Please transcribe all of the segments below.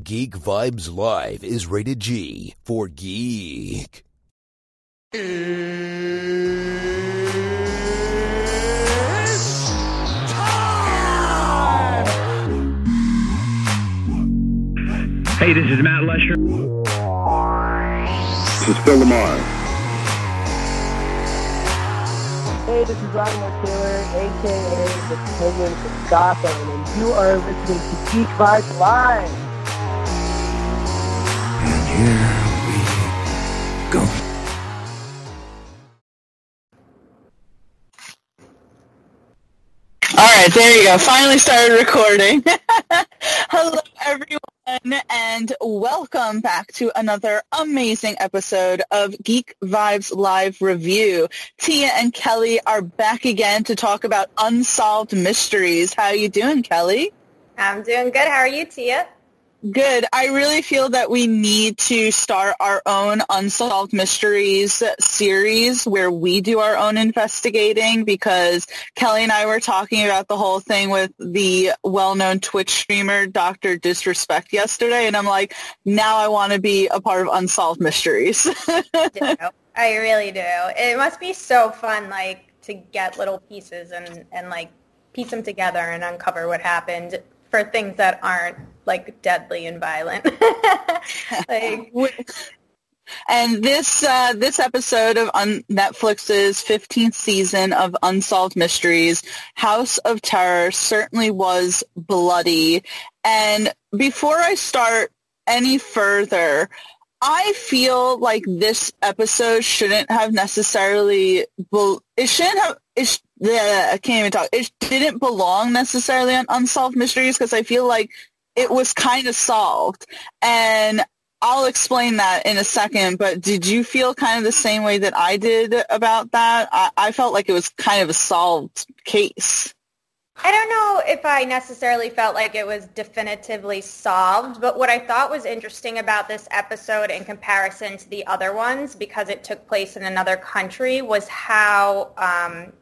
Geek Vibes Live is rated G for geek. Hey, this is Matt Lesher. This is Phil Lamar. Hey, this is Ryan Taylor, aka the Penguin from Gotham, and you are listening to Geek Vibes Live. And here we go. All right, there you go. Finally started recording. Hello, everyone, and welcome back to another amazing episode of Geek Vibes Live Review. Tia and Kelly are back again to talk about unsolved mysteries. How are you doing, Kelly? I'm doing good. How are you, Tia? Good. I really feel that we need to start our own Unsolved Mysteries series where we do our own investigating because Kelly and I were talking about the whole thing with the well-known Twitch streamer Dr. Disrespect yesterday and I'm like, now I want to be a part of Unsolved Mysteries. I really do. It must be so fun, like, to get little pieces and, and like, piece them together and uncover what happened for things that aren't like deadly and violent. like, and this uh, this episode of Netflix's 15th season of Unsolved Mysteries, House of Terror, certainly was bloody. And before I start any further, I feel like this episode shouldn't have necessarily. It shouldn't have. It sh- yeah, I can't even talk. It didn't belong necessarily on Unsolved Mysteries because I feel like it was kind of solved. And I'll explain that in a second, but did you feel kind of the same way that I did about that? I, I felt like it was kind of a solved case. I don't know if I necessarily felt like it was definitively solved, but what I thought was interesting about this episode in comparison to the other ones, because it took place in another country, was how um,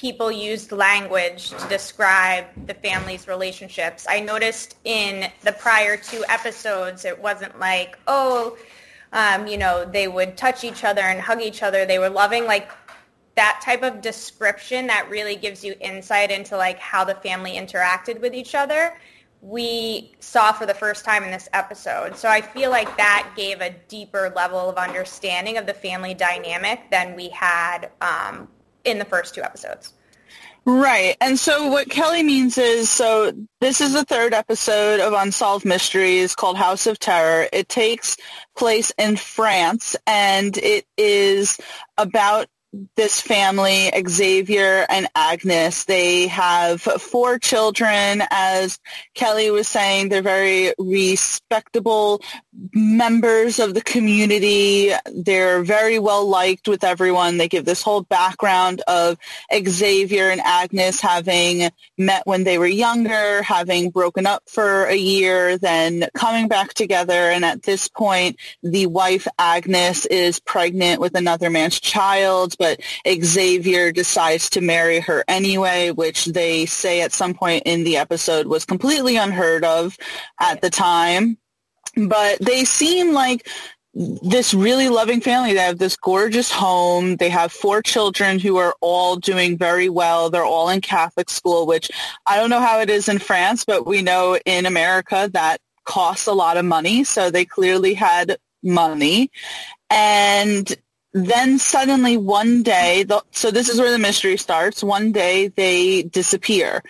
people used language to describe the family's relationships. I noticed in the prior two episodes, it wasn't like, oh, um, you know, they would touch each other and hug each other. They were loving, like that type of description that really gives you insight into like how the family interacted with each other. We saw for the first time in this episode. So I feel like that gave a deeper level of understanding of the family dynamic than we had um, in the first two episodes. Right. And so what Kelly means is, so this is the third episode of Unsolved Mysteries called House of Terror. It takes place in France and it is about this family, Xavier and Agnes. They have four children. As Kelly was saying, they're very respectable members of the community. They're very well liked with everyone. They give this whole background of Xavier and Agnes having met when they were younger, having broken up for a year, then coming back together. And at this point, the wife, Agnes, is pregnant with another man's child but Xavier decides to marry her anyway, which they say at some point in the episode was completely unheard of at the time. But they seem like this really loving family. They have this gorgeous home. They have four children who are all doing very well. They're all in Catholic school, which I don't know how it is in France, but we know in America that costs a lot of money. So they clearly had money. And then suddenly one day, the, so this is where the mystery starts. One day they disappear.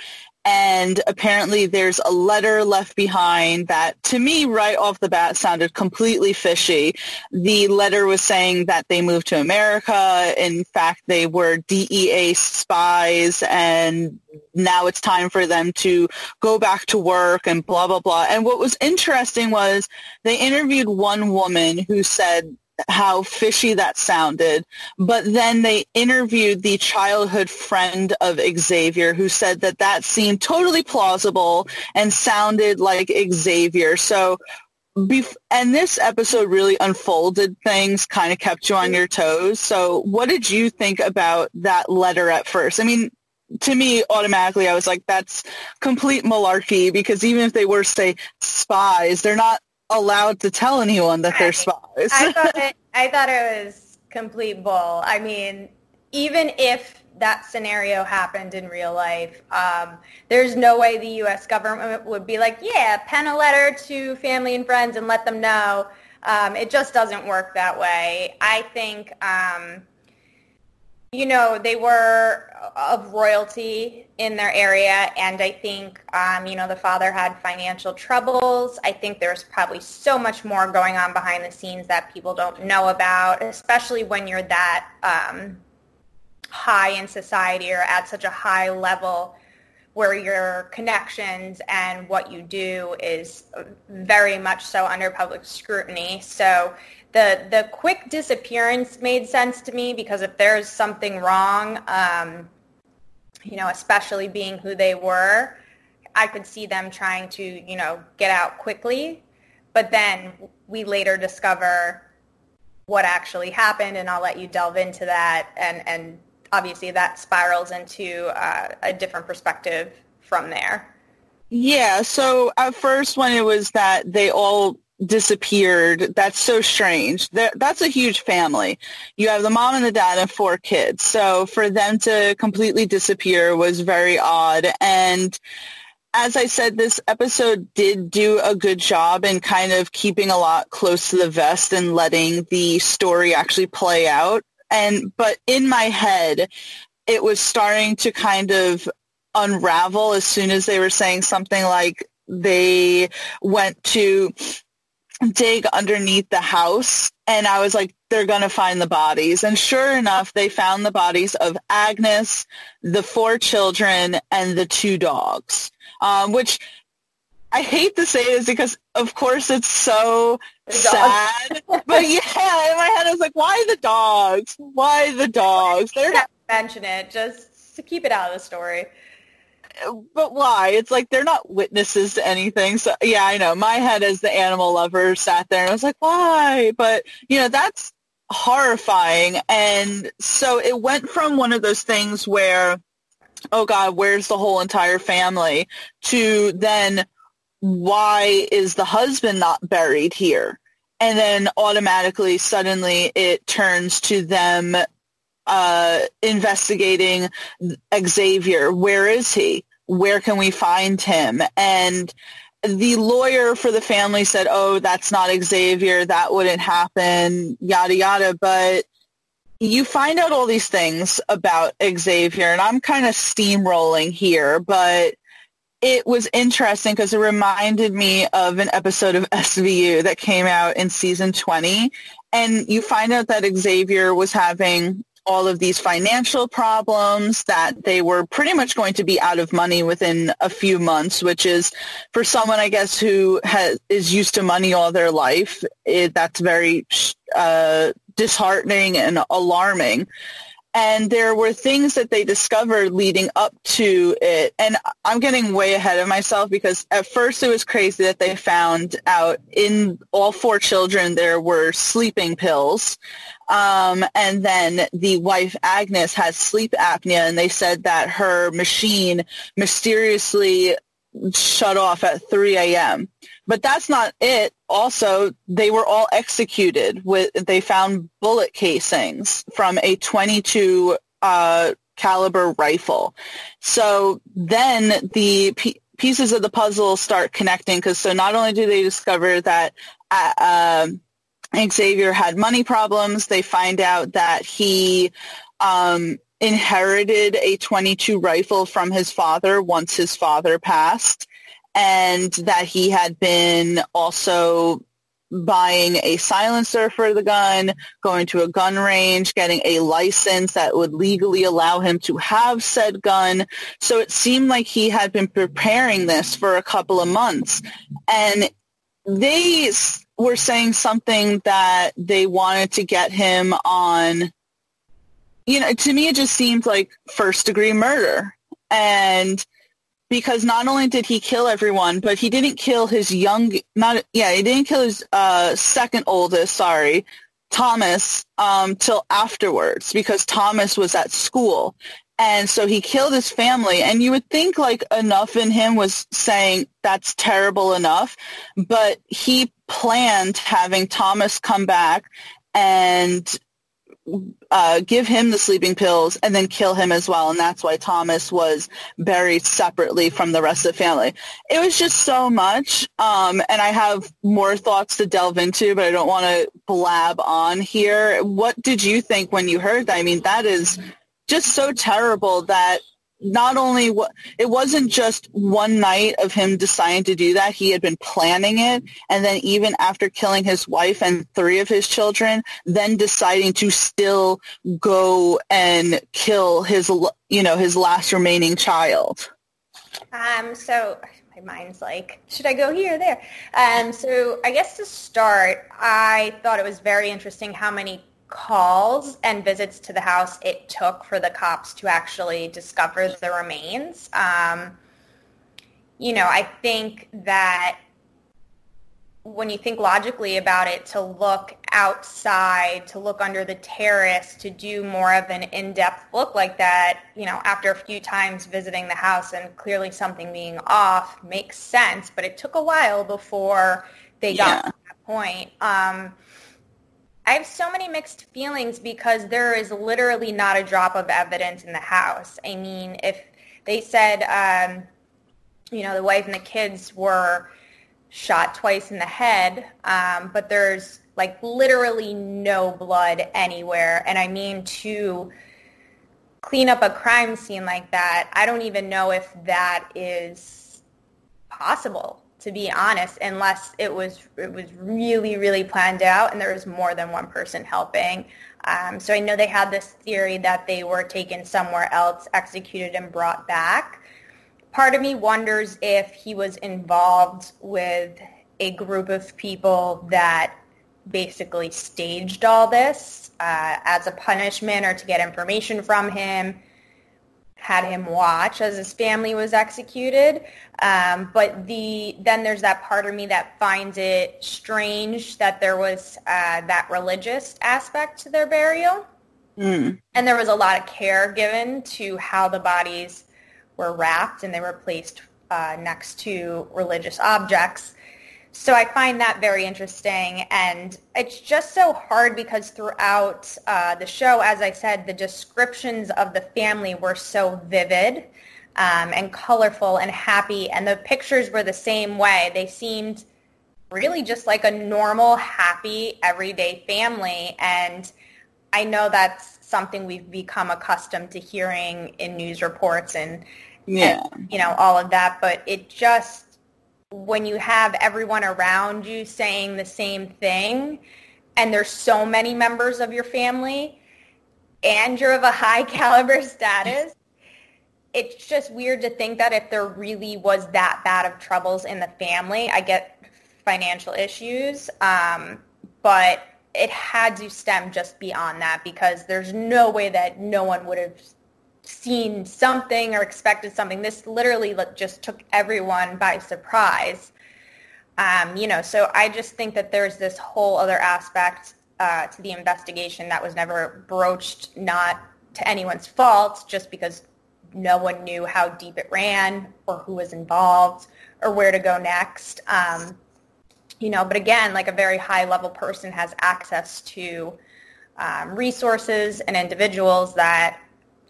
And apparently there's a letter left behind that to me right off the bat sounded completely fishy. The letter was saying that they moved to America. In fact, they were DEA spies and now it's time for them to go back to work and blah, blah, blah. And what was interesting was they interviewed one woman who said how fishy that sounded. But then they interviewed the childhood friend of Xavier who said that that seemed totally plausible and sounded like Xavier. So Bef- and this episode really unfolded things, kind of kept you on your toes. So what did you think about that letter at first? I mean, to me, automatically, I was like, that's complete malarkey because even if they were, say, spies, they're not allowed to tell anyone that they're spies. I thought it, I thought it was complete bull. I mean, even if that scenario happened in real life, um, there's no way the U.S. government would be like, yeah, pen a letter to family and friends and let them know. Um, it just doesn't work that way. I think, um, you know, they were of royalty in their area, and I think, um, you know, the father had financial troubles. I think there's probably so much more going on behind the scenes that people don't know about, especially when you're that um, high in society or at such a high level where your connections and what you do is very much so under public scrutiny. So the the quick disappearance made sense to me because if there's something wrong, um, you know, especially being who they were, I could see them trying to, you know, get out quickly. But then we later discover what actually happened, and I'll let you delve into that. And, and obviously that spirals into uh, a different perspective from there. Yeah, so at first when it was that they all disappeared, that's so strange. that's a huge family. You have the mom and the dad and four kids. So for them to completely disappear was very odd. And as I said, this episode did do a good job in kind of keeping a lot close to the vest and letting the story actually play out. And, but in my head, it was starting to kind of unravel as soon as they were saying something like they went to dig underneath the house and I was like, they're going to find the bodies. And sure enough, they found the bodies of Agnes, the four children, and the two dogs, um, which I hate to say this because, of course, it's so sad. but yeah, in my head, I was like, why the dogs? Why the dogs? They're not mention it. Just to keep it out of the story but why? It's like they're not witnesses to anything. So yeah, I know. My head as the animal lover sat there and I was like, why? But you know, that's horrifying. And so it went from one of those things where, oh God, where's the whole entire family? To then, why is the husband not buried here? And then automatically, suddenly, it turns to them uh, investigating Xavier. Where is he? Where can we find him? And the lawyer for the family said, oh, that's not Xavier. That wouldn't happen, yada, yada. But you find out all these things about Xavier, and I'm kind of steamrolling here, but it was interesting because it reminded me of an episode of SVU that came out in season 20. And you find out that Xavier was having all of these financial problems that they were pretty much going to be out of money within a few months, which is for someone, I guess, who has, is used to money all their life, it, that's very uh, disheartening and alarming. And there were things that they discovered leading up to it. And I'm getting way ahead of myself because at first it was crazy that they found out in all four children there were sleeping pills. Um, and then the wife Agnes has sleep apnea, and they said that her machine mysteriously shut off at 3 a.m. But that's not it. Also, they were all executed with. They found bullet casings from a 22 uh, caliber rifle. So then the pieces of the puzzle start connecting because so not only do they discover that. Uh, um, Xavier had money problems. They find out that he um, inherited a 22 rifle from his father once his father passed, and that he had been also buying a silencer for the gun, going to a gun range, getting a license that would legally allow him to have said gun. So it seemed like he had been preparing this for a couple of months. And they were saying something that they wanted to get him on you know to me it just seemed like first degree murder and because not only did he kill everyone but he didn't kill his young not yeah he didn't kill his uh, second oldest sorry thomas um, till afterwards because thomas was at school And so he killed his family. And you would think like enough in him was saying that's terrible enough. But he planned having Thomas come back and uh, give him the sleeping pills and then kill him as well. And that's why Thomas was buried separately from the rest of the family. It was just so much. Um, and I have more thoughts to delve into, but I don't want to blab on here. What did you think when you heard that? I mean, that is just so terrible that not only what it wasn't just one night of him deciding to do that he had been planning it and then even after killing his wife and three of his children then deciding to still go and kill his you know his last remaining child. Um so my mind's like should i go here or there? Um so i guess to start i thought it was very interesting how many calls and visits to the house it took for the cops to actually discover the remains. Um, you know, I think that when you think logically about it, to look outside, to look under the terrace, to do more of an in-depth look like that, you know, after a few times visiting the house and clearly something being off makes sense. But it took a while before they got yeah. to that point. Um, I have so many mixed feelings because there is literally not a drop of evidence in the house. I mean, if they said, um, you know, the wife and the kids were shot twice in the head, um, but there's like literally no blood anywhere. And I mean to clean up a crime scene like that, I don't even know if that is possible to be honest, unless it was it was really really planned out and there was more than one person helping. Um, so I know they had this theory that they were taken somewhere else, executed, and brought back. Part of me wonders if he was involved with a group of people that basically staged all this uh, as a punishment or to get information from him had him watch as his family was executed. Um, but the then there's that part of me that finds it strange that there was uh, that religious aspect to their burial. Mm. And there was a lot of care given to how the bodies were wrapped and they were placed uh, next to religious objects. So I find that very interesting, and it's just so hard because throughout uh, the show, as I said, the descriptions of the family were so vivid um, and colorful and happy, and the pictures were the same way. They seemed really just like a normal, happy, everyday family, and I know that's something we've become accustomed to hearing in news reports and, yeah. and you know all of that, but it just when you have everyone around you saying the same thing and there's so many members of your family and you're of a high caliber status, it's just weird to think that if there really was that bad of troubles in the family, I get financial issues, um, but it had to stem just beyond that because there's no way that no one would have seen something or expected something. This literally just took everyone by surprise. Um, you know, so I just think that there's this whole other aspect uh, to the investigation that was never broached, not to anyone's fault, just because no one knew how deep it ran or who was involved or where to go next. Um, you know, but again, like a very high level person has access to um, resources and individuals that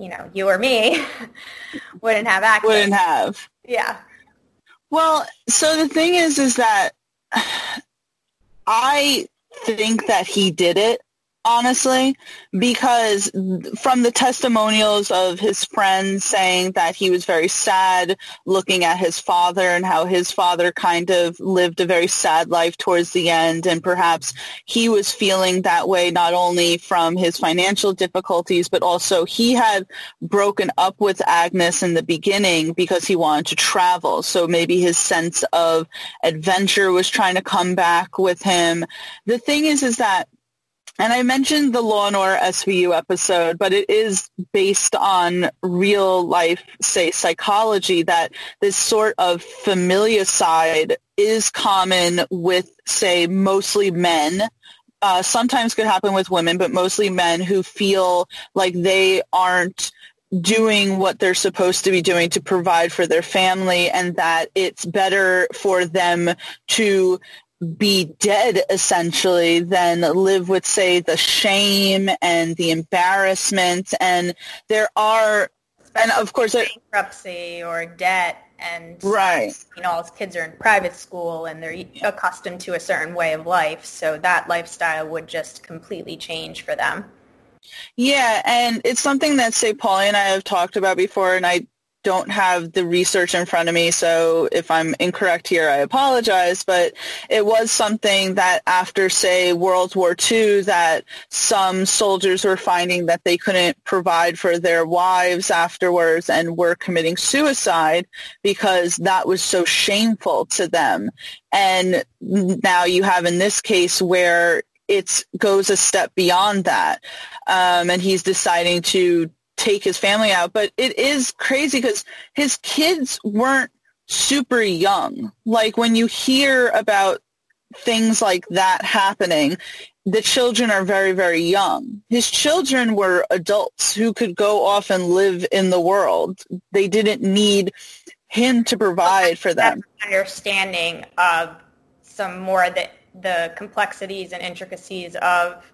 you know, you or me wouldn't have access. Wouldn't have. Yeah. Well, so the thing is, is that I think that he did it honestly, because from the testimonials of his friends saying that he was very sad looking at his father and how his father kind of lived a very sad life towards the end and perhaps he was feeling that way not only from his financial difficulties but also he had broken up with Agnes in the beginning because he wanted to travel. So maybe his sense of adventure was trying to come back with him. The thing is is that and I mentioned the Law and Order SVU episode, but it is based on real life, say, psychology that this sort of familicide is common with, say, mostly men. Uh, sometimes could happen with women, but mostly men who feel like they aren't doing what they're supposed to be doing to provide for their family and that it's better for them to be dead essentially than live with say the shame and the embarrassment. And there are and of course bankruptcy or debt and right. you know all his kids are in private school and they're accustomed to a certain way of life. So that lifestyle would just completely change for them. Yeah and it's something that say Paulie and I have talked about before and I don't have the research in front of me, so if I'm incorrect here, I apologize. But it was something that after, say, World War II, that some soldiers were finding that they couldn't provide for their wives afterwards and were committing suicide because that was so shameful to them. And now you have in this case where it goes a step beyond that. Um, and he's deciding to take his family out. But it is crazy because his kids weren't super young. Like when you hear about things like that happening, the children are very, very young. His children were adults who could go off and live in the world. They didn't need him to provide for them. Understanding of some more the the complexities and intricacies of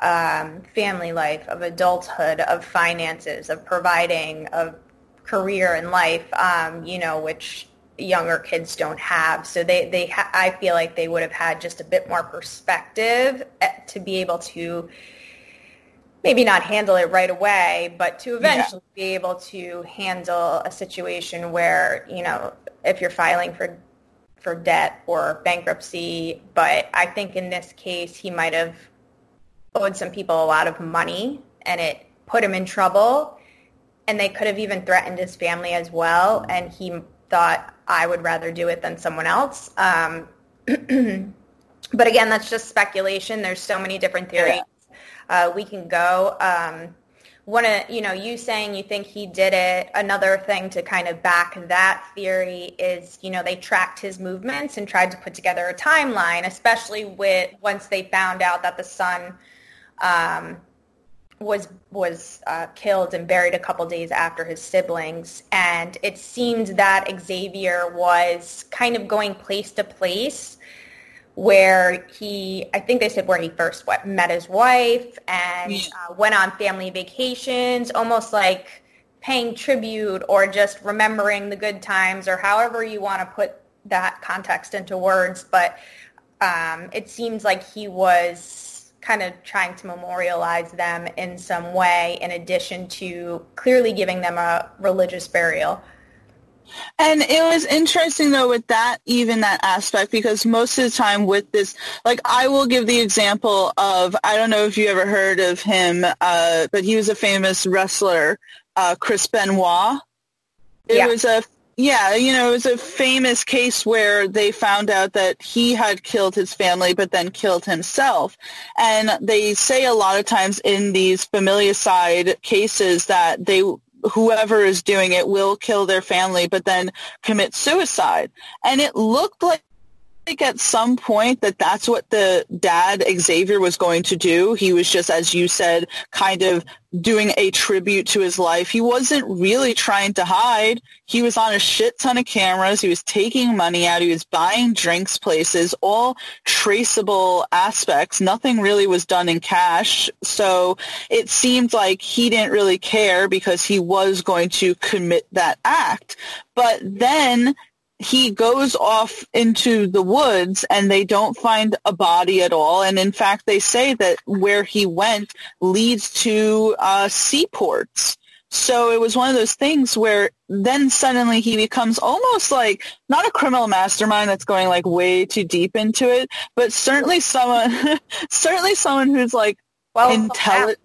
um, family life, of adulthood, of finances, of providing, of career and life, um, you know, which younger kids don't have. So they, they ha- I feel like they would have had just a bit more perspective eh, to be able to maybe not handle it right away, but to eventually yeah. be able to handle a situation where, you know, if you're filing for for debt or bankruptcy, but I think in this case he might have owed some people a lot of money and it put him in trouble. And they could have even threatened his family as well. And he thought i would rather do it than someone else. Um, but again that's just speculation. There's so many different theories. Uh, we can go. Um, one of you know you saying you think he did it. Another thing to kind of back that theory is you know they tracked his movements and tried to put together a timeline especially with once they found out that the son um, was was uh, killed and buried a couple days after his siblings, and it seemed that Xavier was kind of going place to place where he, I think they said where he first met his wife and uh, went on family vacations, almost like paying tribute or just remembering the good times or however you want to put that context into words. But um, it seems like he was kind of trying to memorialize them in some way in addition to clearly giving them a religious burial. And it was interesting though with that, even that aspect, because most of the time with this, like I will give the example of, I don't know if you ever heard of him, uh, but he was a famous wrestler, uh, Chris Benoit. It yeah. was a yeah, you know, it was a famous case where they found out that he had killed his family but then killed himself. And they say a lot of times in these familicide cases that they whoever is doing it will kill their family but then commit suicide. And it looked like think at some point that that's what the dad Xavier was going to do. He was just, as you said, kind of doing a tribute to his life. He wasn't really trying to hide. He was on a shit ton of cameras. He was taking money out. He was buying drinks places, all traceable aspects. Nothing really was done in cash. So it seemed like he didn't really care because he was going to commit that act. But then he goes off into the woods and they don't find a body at all. And in fact, they say that where he went leads to uh, seaports. So it was one of those things where then suddenly he becomes almost like not a criminal mastermind that's going like way too deep into it, but certainly someone, certainly someone who's like well, intelligent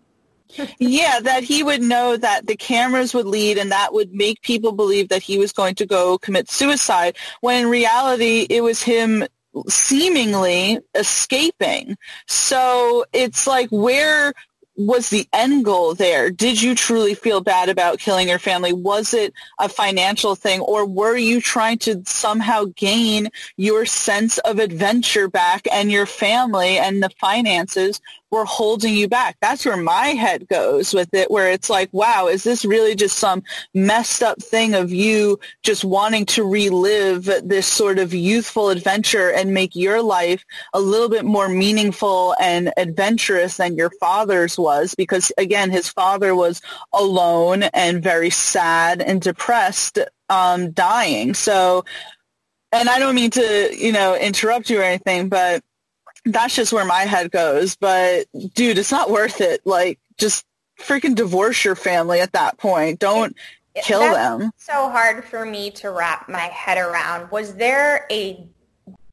yeah, that he would know that the cameras would lead and that would make people believe that he was going to go commit suicide when in reality it was him seemingly escaping. So it's like where was the end goal there? Did you truly feel bad about killing your family? Was it a financial thing or were you trying to somehow gain your sense of adventure back and your family and the finances were holding you back. That's where my head goes with it, where it's like, wow, is this really just some messed up thing of you just wanting to relive this sort of youthful adventure and make your life a little bit more meaningful and adventurous than your father's was? Because again, his father was alone and very sad and depressed, um, dying. So, and I don't mean to, you know, interrupt you or anything, but that's just where my head goes. But dude, it's not worth it. Like, just freaking divorce your family at that point. Don't It- kill them. So hard for me to wrap my head around. Was there a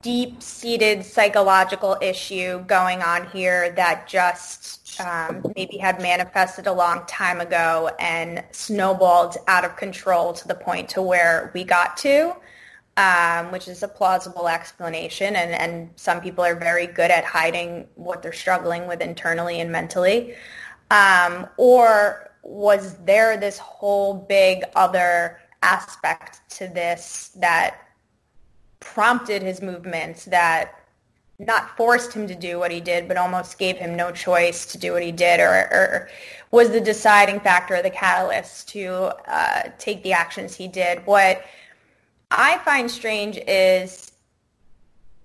deep-seated psychological issue going on here that just um, maybe had manifested a long time ago and snowballed out of control to the point to where we got to? Um, which is a plausible explanation. And, and some people are very good at hiding what they're struggling with internally and mentally. Um, or was there this whole big other aspect to this that prompted his movements that not forced him to do what he did, but almost gave him no choice to do what he did, or, or was the deciding factor, the catalyst to uh, take the actions he did. What I find strange is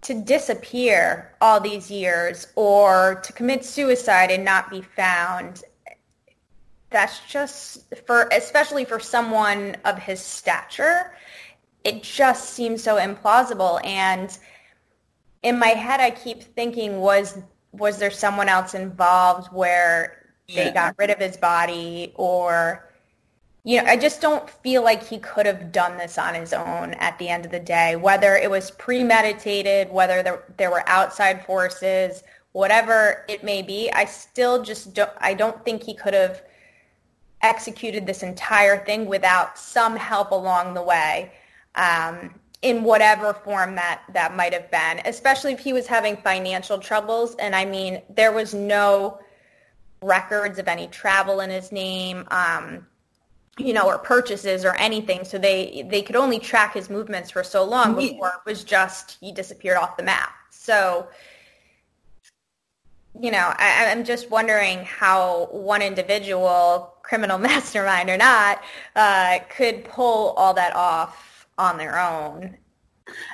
to disappear all these years or to commit suicide and not be found. That's just for, especially for someone of his stature, it just seems so implausible. And in my head, I keep thinking, was was there someone else involved where they got rid of his body or you know, I just don't feel like he could have done this on his own at the end of the day, whether it was premeditated, whether there, there were outside forces, whatever it may be. I still just don't, I don't think he could have executed this entire thing without some help along the way. Um, in whatever form that that might have been, especially if he was having financial troubles. And I mean, there was no records of any travel in his name. Um, you know, or purchases or anything. So they they could only track his movements for so long before it was just he disappeared off the map. So, you know, I, I'm just wondering how one individual, criminal mastermind or not, uh, could pull all that off on their own.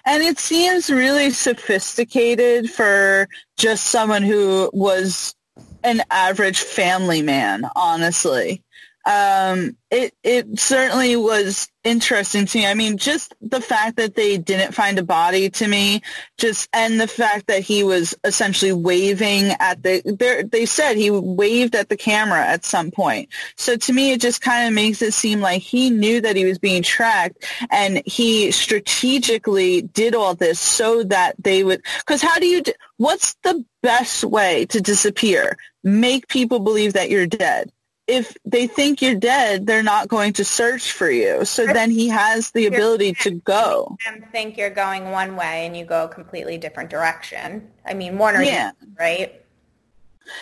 And it seems really sophisticated for just someone who was an average family man, honestly. Um, it, it certainly was interesting to me. I mean, just the fact that they didn't find a body to me, just, and the fact that he was essentially waving at the, they said he waved at the camera at some point. So to me, it just kind of makes it seem like he knew that he was being tracked and he strategically did all this so that they would, because how do you, what's the best way to disappear? Make people believe that you're dead. If they think you're dead, they're not going to search for you. So then he has the ability to go. And think you're going one way and you go a completely different direction. I mean, Warner, Yeah. right?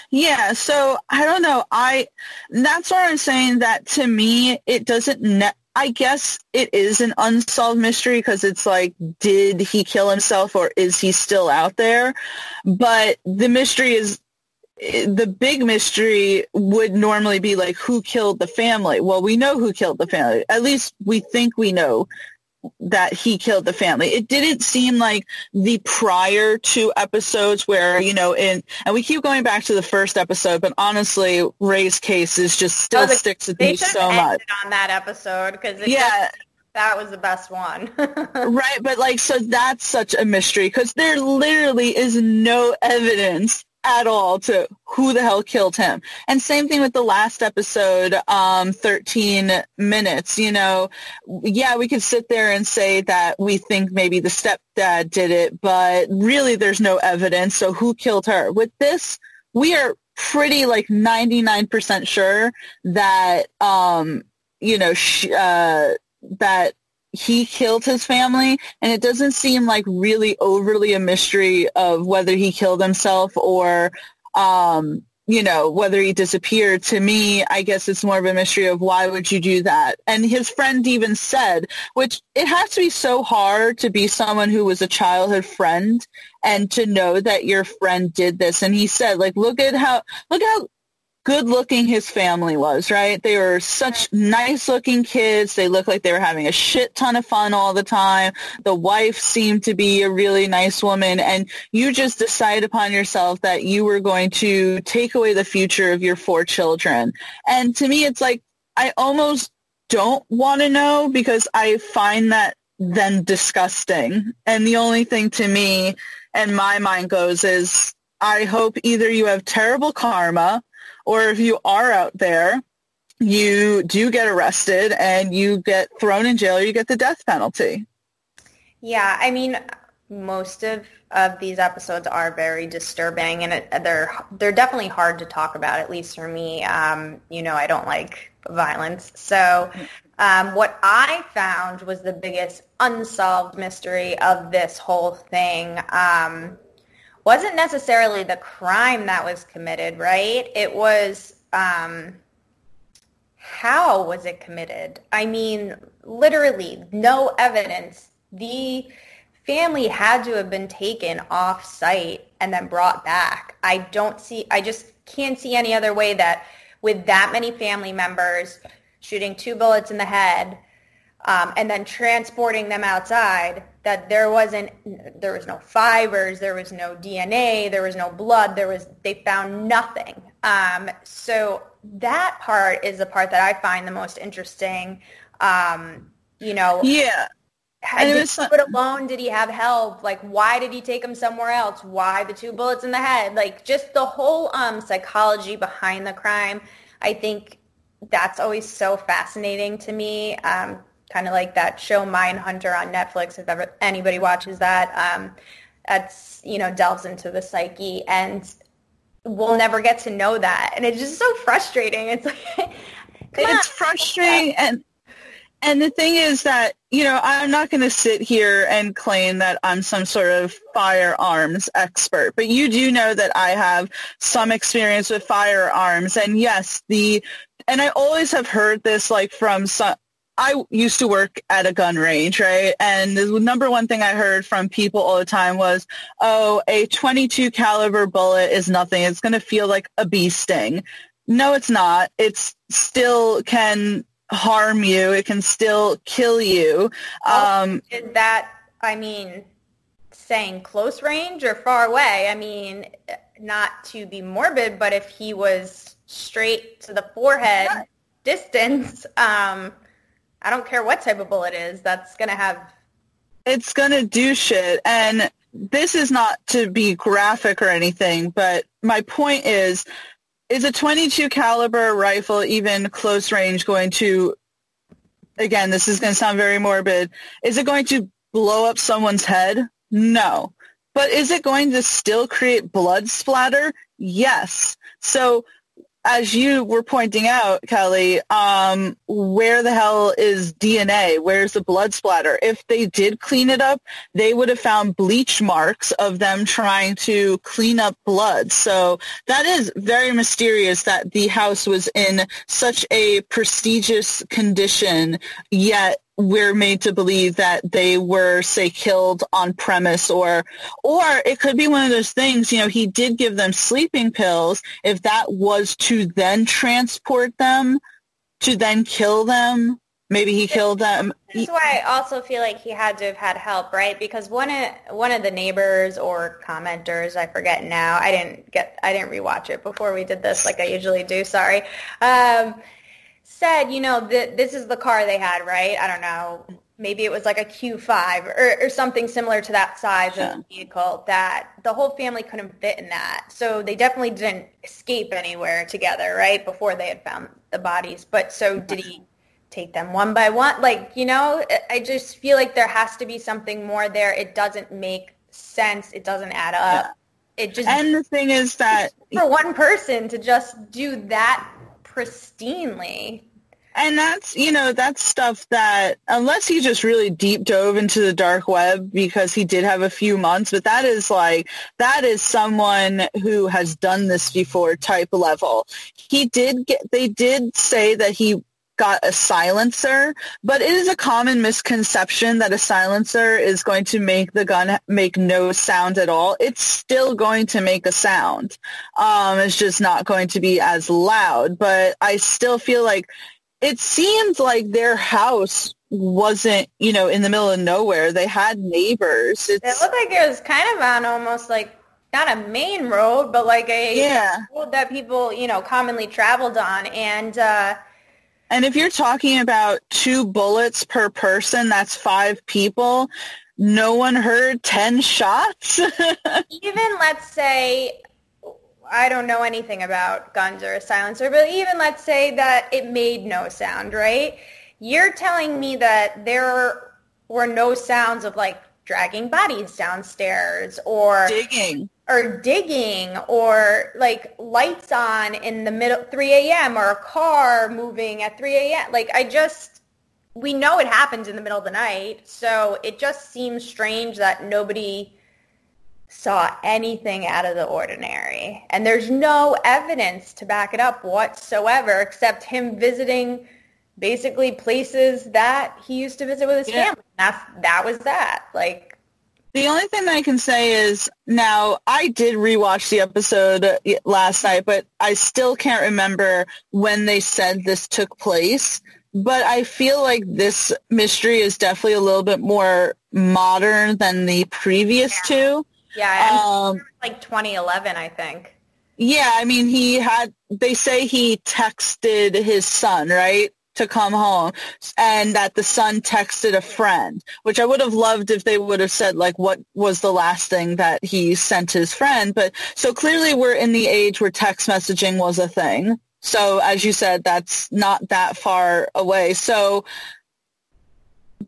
Yeah, so I don't know. I that's why I'm saying that to me it doesn't ne- I guess it is an unsolved mystery because it's like did he kill himself or is he still out there? But the mystery is the big mystery would normally be like who killed the family. Well, we know who killed the family. At least we think we know that he killed the family. It didn't seem like the prior two episodes where, you know, in, and we keep going back to the first episode, but honestly, Ray's case is just still the- sticks with They me so much. on that episode because Yeah, that was the best one. right. But like, so that's such a mystery because there literally is no evidence at all to who the hell killed him. And same thing with the last episode, um, 13 minutes, you know, yeah, we could sit there and say that we think maybe the stepdad did it, but really there's no evidence. So who killed her? With this, we are pretty like 99% sure that, um, you know, sh- uh, that he killed his family and it doesn't seem like really overly a mystery of whether he killed himself or um you know, whether he disappeared, to me, I guess it's more of a mystery of why would you do that? And his friend even said, which it has to be so hard to be someone who was a childhood friend and to know that your friend did this. And he said, like, look at how, look how good looking his family was, right? They were such nice looking kids. They looked like they were having a shit ton of fun all the time. The wife seemed to be a really nice woman and you just decide upon yourself that you were going to take away the future of your four children. And to me, it's like, I almost don't want to know because I find that then disgusting. And the only thing to me and my mind goes is I hope either you have terrible karma or if you are out there, you do get arrested and you get thrown in jail, or you get the death penalty. Yeah, I mean, most of, of these episodes are very disturbing, and it, they're they're definitely hard to talk about. At least for me, um, you know, I don't like violence. So, um, what I found was the biggest unsolved mystery of this whole thing. Um, wasn't necessarily the crime that was committed, right? It was um, how was it committed? I mean, literally no evidence. The family had to have been taken off site and then brought back. I don't see, I just can't see any other way that with that many family members shooting two bullets in the head um, and then transporting them outside that there wasn't there was no fibers there was no dna there was no blood there was they found nothing. Um, so that part is the part that i find the most interesting. Um, you know yeah. had he put alone did he have help? Like why did he take him somewhere else? Why the two bullets in the head? Like just the whole um, psychology behind the crime i think that's always so fascinating to me. Um, kind of like that show Mindhunter on Netflix. If ever anybody watches that, um, that's you know delves into the psyche, and we'll never get to know that, and it's just so frustrating. It's like it's frustrating, and and the thing is that you know I'm not going to sit here and claim that I'm some sort of firearms expert, but you do know that I have some experience with firearms, and yes, the and I always have heard this like from some I used to work at a gun range, right? And the number one thing I heard from people all the time was, "Oh, a 22 caliber bullet is nothing. It's going to feel like a bee sting." No, it's not. It still can harm you. It can still kill you. Um, is that? I mean, saying close range or far away? I mean, not to be morbid, but if he was straight to the forehead yeah. distance. Um, I don't care what type of bullet is. That's going to have. It's going to do shit. And this is not to be graphic or anything, but my point is, is a 22 caliber rifle, even close range, going to, again, this is going to sound very morbid, is it going to blow up someone's head? No. But is it going to still create blood splatter? Yes. So as you were pointing out, Kelly, um, where the hell is DNA? Where's the blood splatter? If they did clean it up, they would have found bleach marks of them trying to clean up blood. So that is very mysterious that the house was in such a prestigious condition, yet we're made to believe that they were say killed on premise or or it could be one of those things you know he did give them sleeping pills. If that was to then transport them to then kill them maybe he killed them. that's why i also feel like he had to have had help right? Because one of one of the neighbors or commenters i forget now i didn't get i didn't rewatch it before we did this like i usually do sorry. Um, said, you know, that this is the car they had, right? I don't know. Maybe it was like a Q5 or, or something similar to that size yeah. of vehicle that the whole family couldn't fit in that. So they definitely didn't escape anywhere together, right? Before they had found the bodies. But so did he take them one by one? Like, you know, I just feel like there has to be something more there. It doesn't make sense. It doesn't add up. Yeah. It just And the thing is that for one person to just do that pristinely. And that's, you know, that's stuff that unless he just really deep dove into the dark web because he did have a few months, but that is like, that is someone who has done this before type level. He did get, they did say that he got a silencer, but it is a common misconception that a silencer is going to make the gun make no sound at all. It's still going to make a sound. Um, it's just not going to be as loud, but I still feel like it seemed like their house wasn't, you know, in the middle of nowhere. They had neighbors. It's, it looked like it was kind of on almost like not a main road, but like a yeah. road that people, you know, commonly traveled on. And uh, and if you're talking about two bullets per person, that's five people. No one heard 10 shots. even let's say, I don't know anything about guns or a silencer, but even let's say that it made no sound, right? You're telling me that there were no sounds of like dragging bodies downstairs or digging or digging or like lights on in the middle 3 a.m. or a car moving at 3 a.m. Like I just we know it happens in the middle of the night, so it just seems strange that nobody saw anything out of the ordinary. And there's no evidence to back it up whatsoever except him visiting basically places that he used to visit with his yeah. family. That's that was that. Like the only thing that I can say is now I did rewatch the episode last night, but I still can't remember when they said this took place. But I feel like this mystery is definitely a little bit more modern than the previous yeah. two. Yeah, um, like 2011, I think. Yeah, I mean, he had. They say he texted his son, right? To come home and that the son texted a friend, which I would have loved if they would have said like what was the last thing that he sent his friend. But so clearly we're in the age where text messaging was a thing. So as you said, that's not that far away. So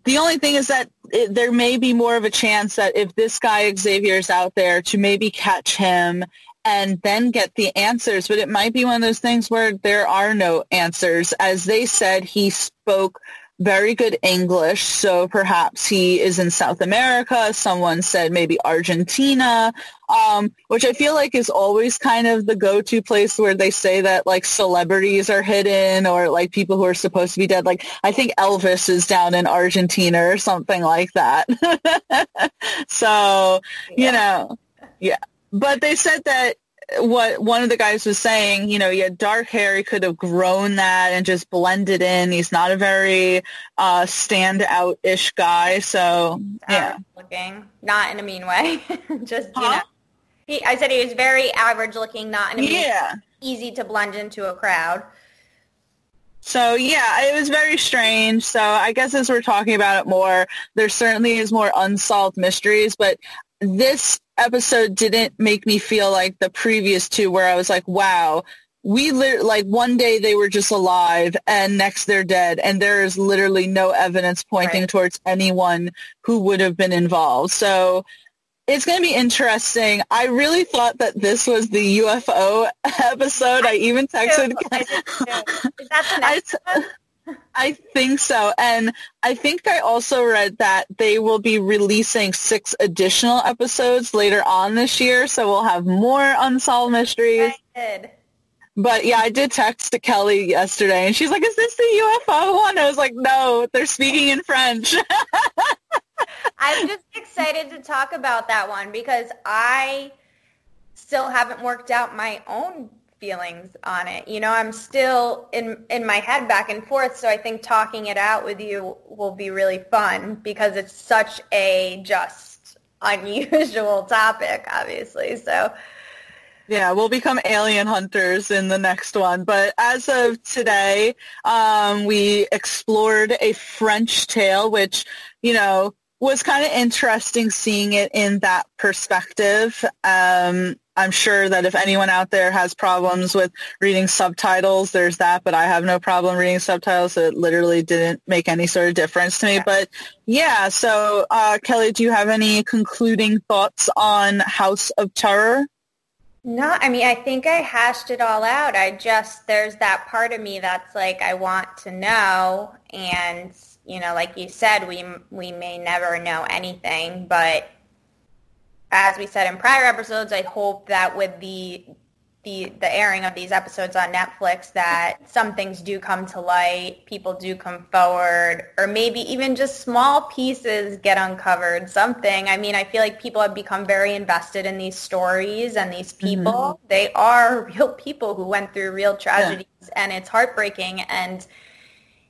the only thing is that it, there may be more of a chance that if this guy Xavier is out there to maybe catch him and then get the answers. But it might be one of those things where there are no answers. As they said, he spoke very good English, so perhaps he is in South America. Someone said maybe Argentina, um, which I feel like is always kind of the go-to place where they say that like celebrities are hidden or like people who are supposed to be dead. Like I think Elvis is down in Argentina or something like that. so, yeah. you know, yeah. But they said that what one of the guys was saying, you know, he had dark hair. He could have grown that and just blended in. He's not a very uh, standout-ish guy. So, yeah. Looking, not in a mean way. just, huh? you know. He, I said he was very average looking, not in a mean yeah. easy to blend into a crowd. So yeah, it was very strange. So I guess as we're talking about it more, there certainly is more unsolved mysteries, but this episode didn't make me feel like the previous two where I was like, wow, we li- like one day they were just alive and next they're dead and there is literally no evidence pointing right. towards anyone who would have been involved. So it's going to be interesting. I really thought that this was the UFO episode. I, I even texted. I that the next one? I think so. And I think I also read that they will be releasing six additional episodes later on this year. So we'll have more unsolved mysteries. But yeah, I did text to Kelly yesterday and she's like, is this the UFO one? I was like, no, they're speaking in French. I'm just excited to talk about that one because I still haven't worked out my own feelings on it. You know, I'm still in in my head back and forth, so I think talking it out with you will be really fun because it's such a just unusual topic, obviously. So yeah, we'll become alien hunters in the next one. But as of today, um, we explored a French tale, which, you know, was kind of interesting seeing it in that perspective. Um, I'm sure that if anyone out there has problems with reading subtitles, there's that, but I have no problem reading subtitles. It literally didn't make any sort of difference to me. Yeah. But yeah, so uh, Kelly, do you have any concluding thoughts on House of Terror? No, I mean, I think I hashed it all out. I just, there's that part of me that's like, I want to know. And, you know, like you said, we, we may never know anything, but as we said in prior episodes, I hope that with the the the airing of these episodes on Netflix that some things do come to light, people do come forward, or maybe even just small pieces get uncovered. Something. I mean, I feel like people have become very invested in these stories and these people. Mm-hmm. They are real people who went through real tragedies, yeah. and it's heartbreaking. And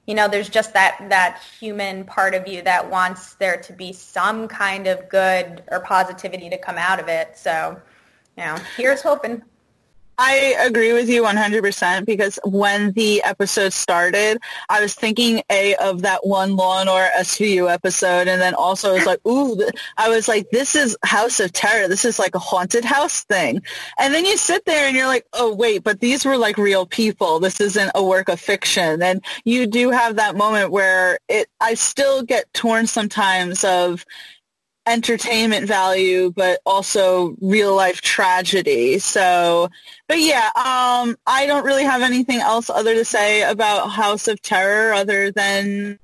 you know, there's just that that human part of you that wants there to be some kind of good or positivity to come out of it. So, you know, here's hoping. I agree with you 100% because when the episode started, I was thinking A of that one Law and Order SVU episode and then also I was like, ooh, I was like, this is House of Terror. This is like a haunted house thing. And then you sit there and you're like, oh, wait, but these were like real people. This isn't a work of fiction. And you do have that moment where it, I still get torn sometimes of, entertainment value, but also real life tragedy. So, but yeah, um, I don't really have anything else other to say about House of Terror other than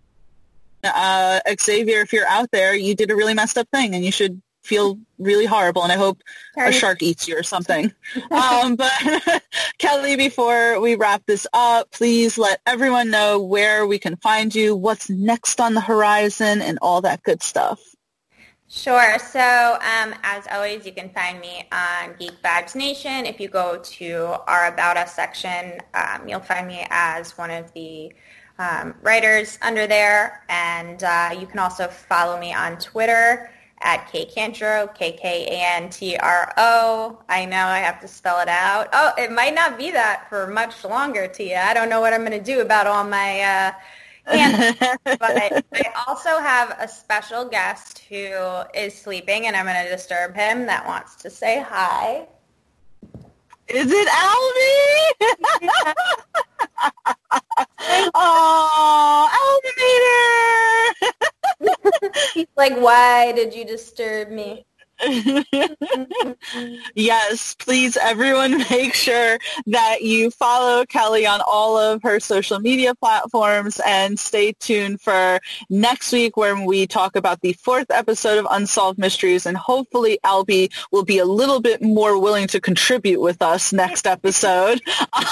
uh, Xavier. If you're out there, you did a really messed up thing, and you should feel really horrible. And I hope a shark eats you or something. um, but Kelly, before we wrap this up, please let everyone know where we can find you, what's next on the horizon, and all that good stuff. Sure. So um, as always, you can find me on Geek Vibes Nation. If you go to our About Us section, um, you'll find me as one of the um, writers under there. And uh, you can also follow me on Twitter at kkantro, K-K-A-N-T-R-O. I know I have to spell it out. Oh, it might not be that for much longer, Tia. I don't know what I'm going to do about all my... Uh, and, but I also have a special guest who is sleeping, and I'm going to disturb him. That wants to say hi. Is it Albie? oh, Albie He's like, why did you disturb me? yes, please everyone make sure that you follow Kelly on all of her social media platforms and stay tuned for next week when we talk about the fourth episode of Unsolved Mysteries and hopefully Albie will be a little bit more willing to contribute with us next episode.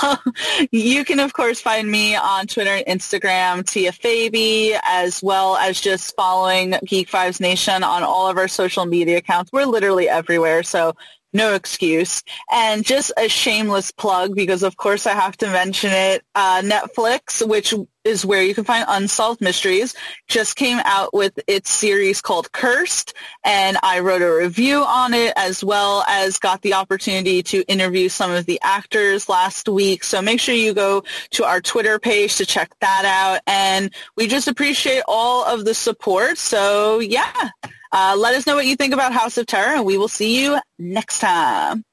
you can of course find me on Twitter and Instagram, Tia Fabi, as well as just following Geek Vibes Nation on all of our social media accounts we're literally everywhere, so no excuse. And just a shameless plug, because of course I have to mention it, uh, Netflix, which is where you can find Unsolved Mysteries, just came out with its series called Cursed, and I wrote a review on it as well as got the opportunity to interview some of the actors last week. So make sure you go to our Twitter page to check that out. And we just appreciate all of the support. So yeah, uh, let us know what you think about House of Terror, and we will see you next time.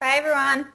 Bye, everyone.